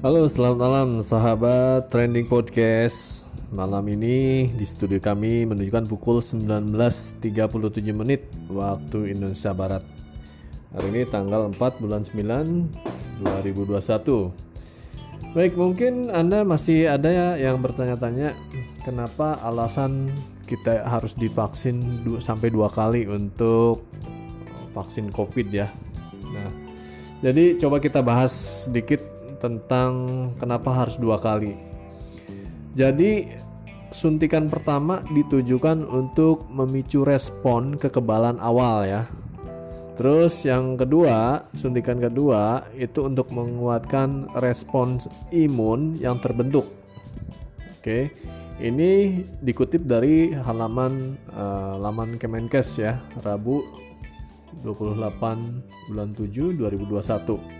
Halo, selamat malam sahabat Trending Podcast. Malam ini di studio kami menunjukkan pukul 19.37 menit waktu Indonesia Barat. Hari ini tanggal 4 bulan 9 2021. Baik, mungkin Anda masih ada ya yang bertanya-tanya kenapa alasan kita harus divaksin du- sampai dua kali untuk vaksin COVID ya. Nah, jadi coba kita bahas sedikit tentang kenapa harus dua kali. Jadi suntikan pertama ditujukan untuk memicu respon kekebalan awal ya. Terus yang kedua, suntikan kedua itu untuk menguatkan respons imun yang terbentuk. Oke. Ini dikutip dari halaman eh, laman Kemenkes ya, Rabu 28 bulan 7 2021.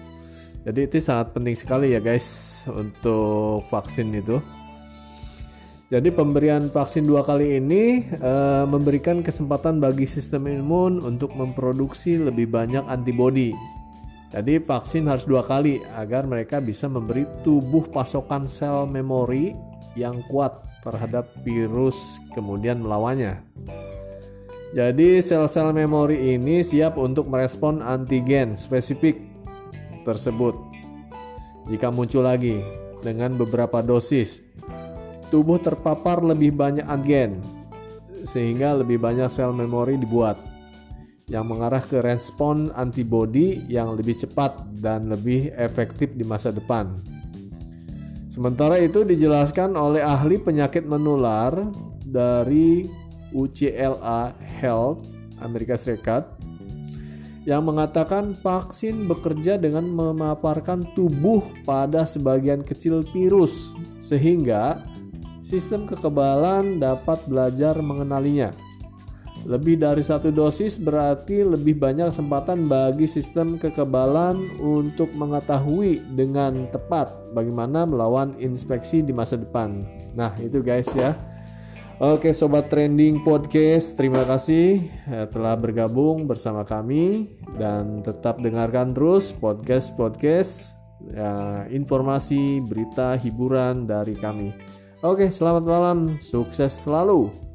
Jadi itu sangat penting sekali ya guys untuk vaksin itu. Jadi pemberian vaksin dua kali ini eh, memberikan kesempatan bagi sistem imun untuk memproduksi lebih banyak antibodi. Jadi vaksin harus dua kali agar mereka bisa memberi tubuh pasokan sel memori yang kuat terhadap virus kemudian melawannya. Jadi sel-sel memori ini siap untuk merespon antigen spesifik tersebut. Jika muncul lagi dengan beberapa dosis, tubuh terpapar lebih banyak antigen sehingga lebih banyak sel memori dibuat yang mengarah ke respon antibodi yang lebih cepat dan lebih efektif di masa depan. Sementara itu dijelaskan oleh ahli penyakit menular dari UCLA Health Amerika Serikat yang mengatakan vaksin bekerja dengan memaparkan tubuh pada sebagian kecil virus sehingga sistem kekebalan dapat belajar mengenalinya. Lebih dari satu dosis berarti lebih banyak kesempatan bagi sistem kekebalan untuk mengetahui dengan tepat bagaimana melawan inspeksi di masa depan. Nah, itu guys ya. Oke sobat trending podcast, terima kasih eh, telah bergabung bersama kami dan tetap dengarkan terus podcast podcast ya, informasi berita hiburan dari kami. Oke selamat malam, sukses selalu.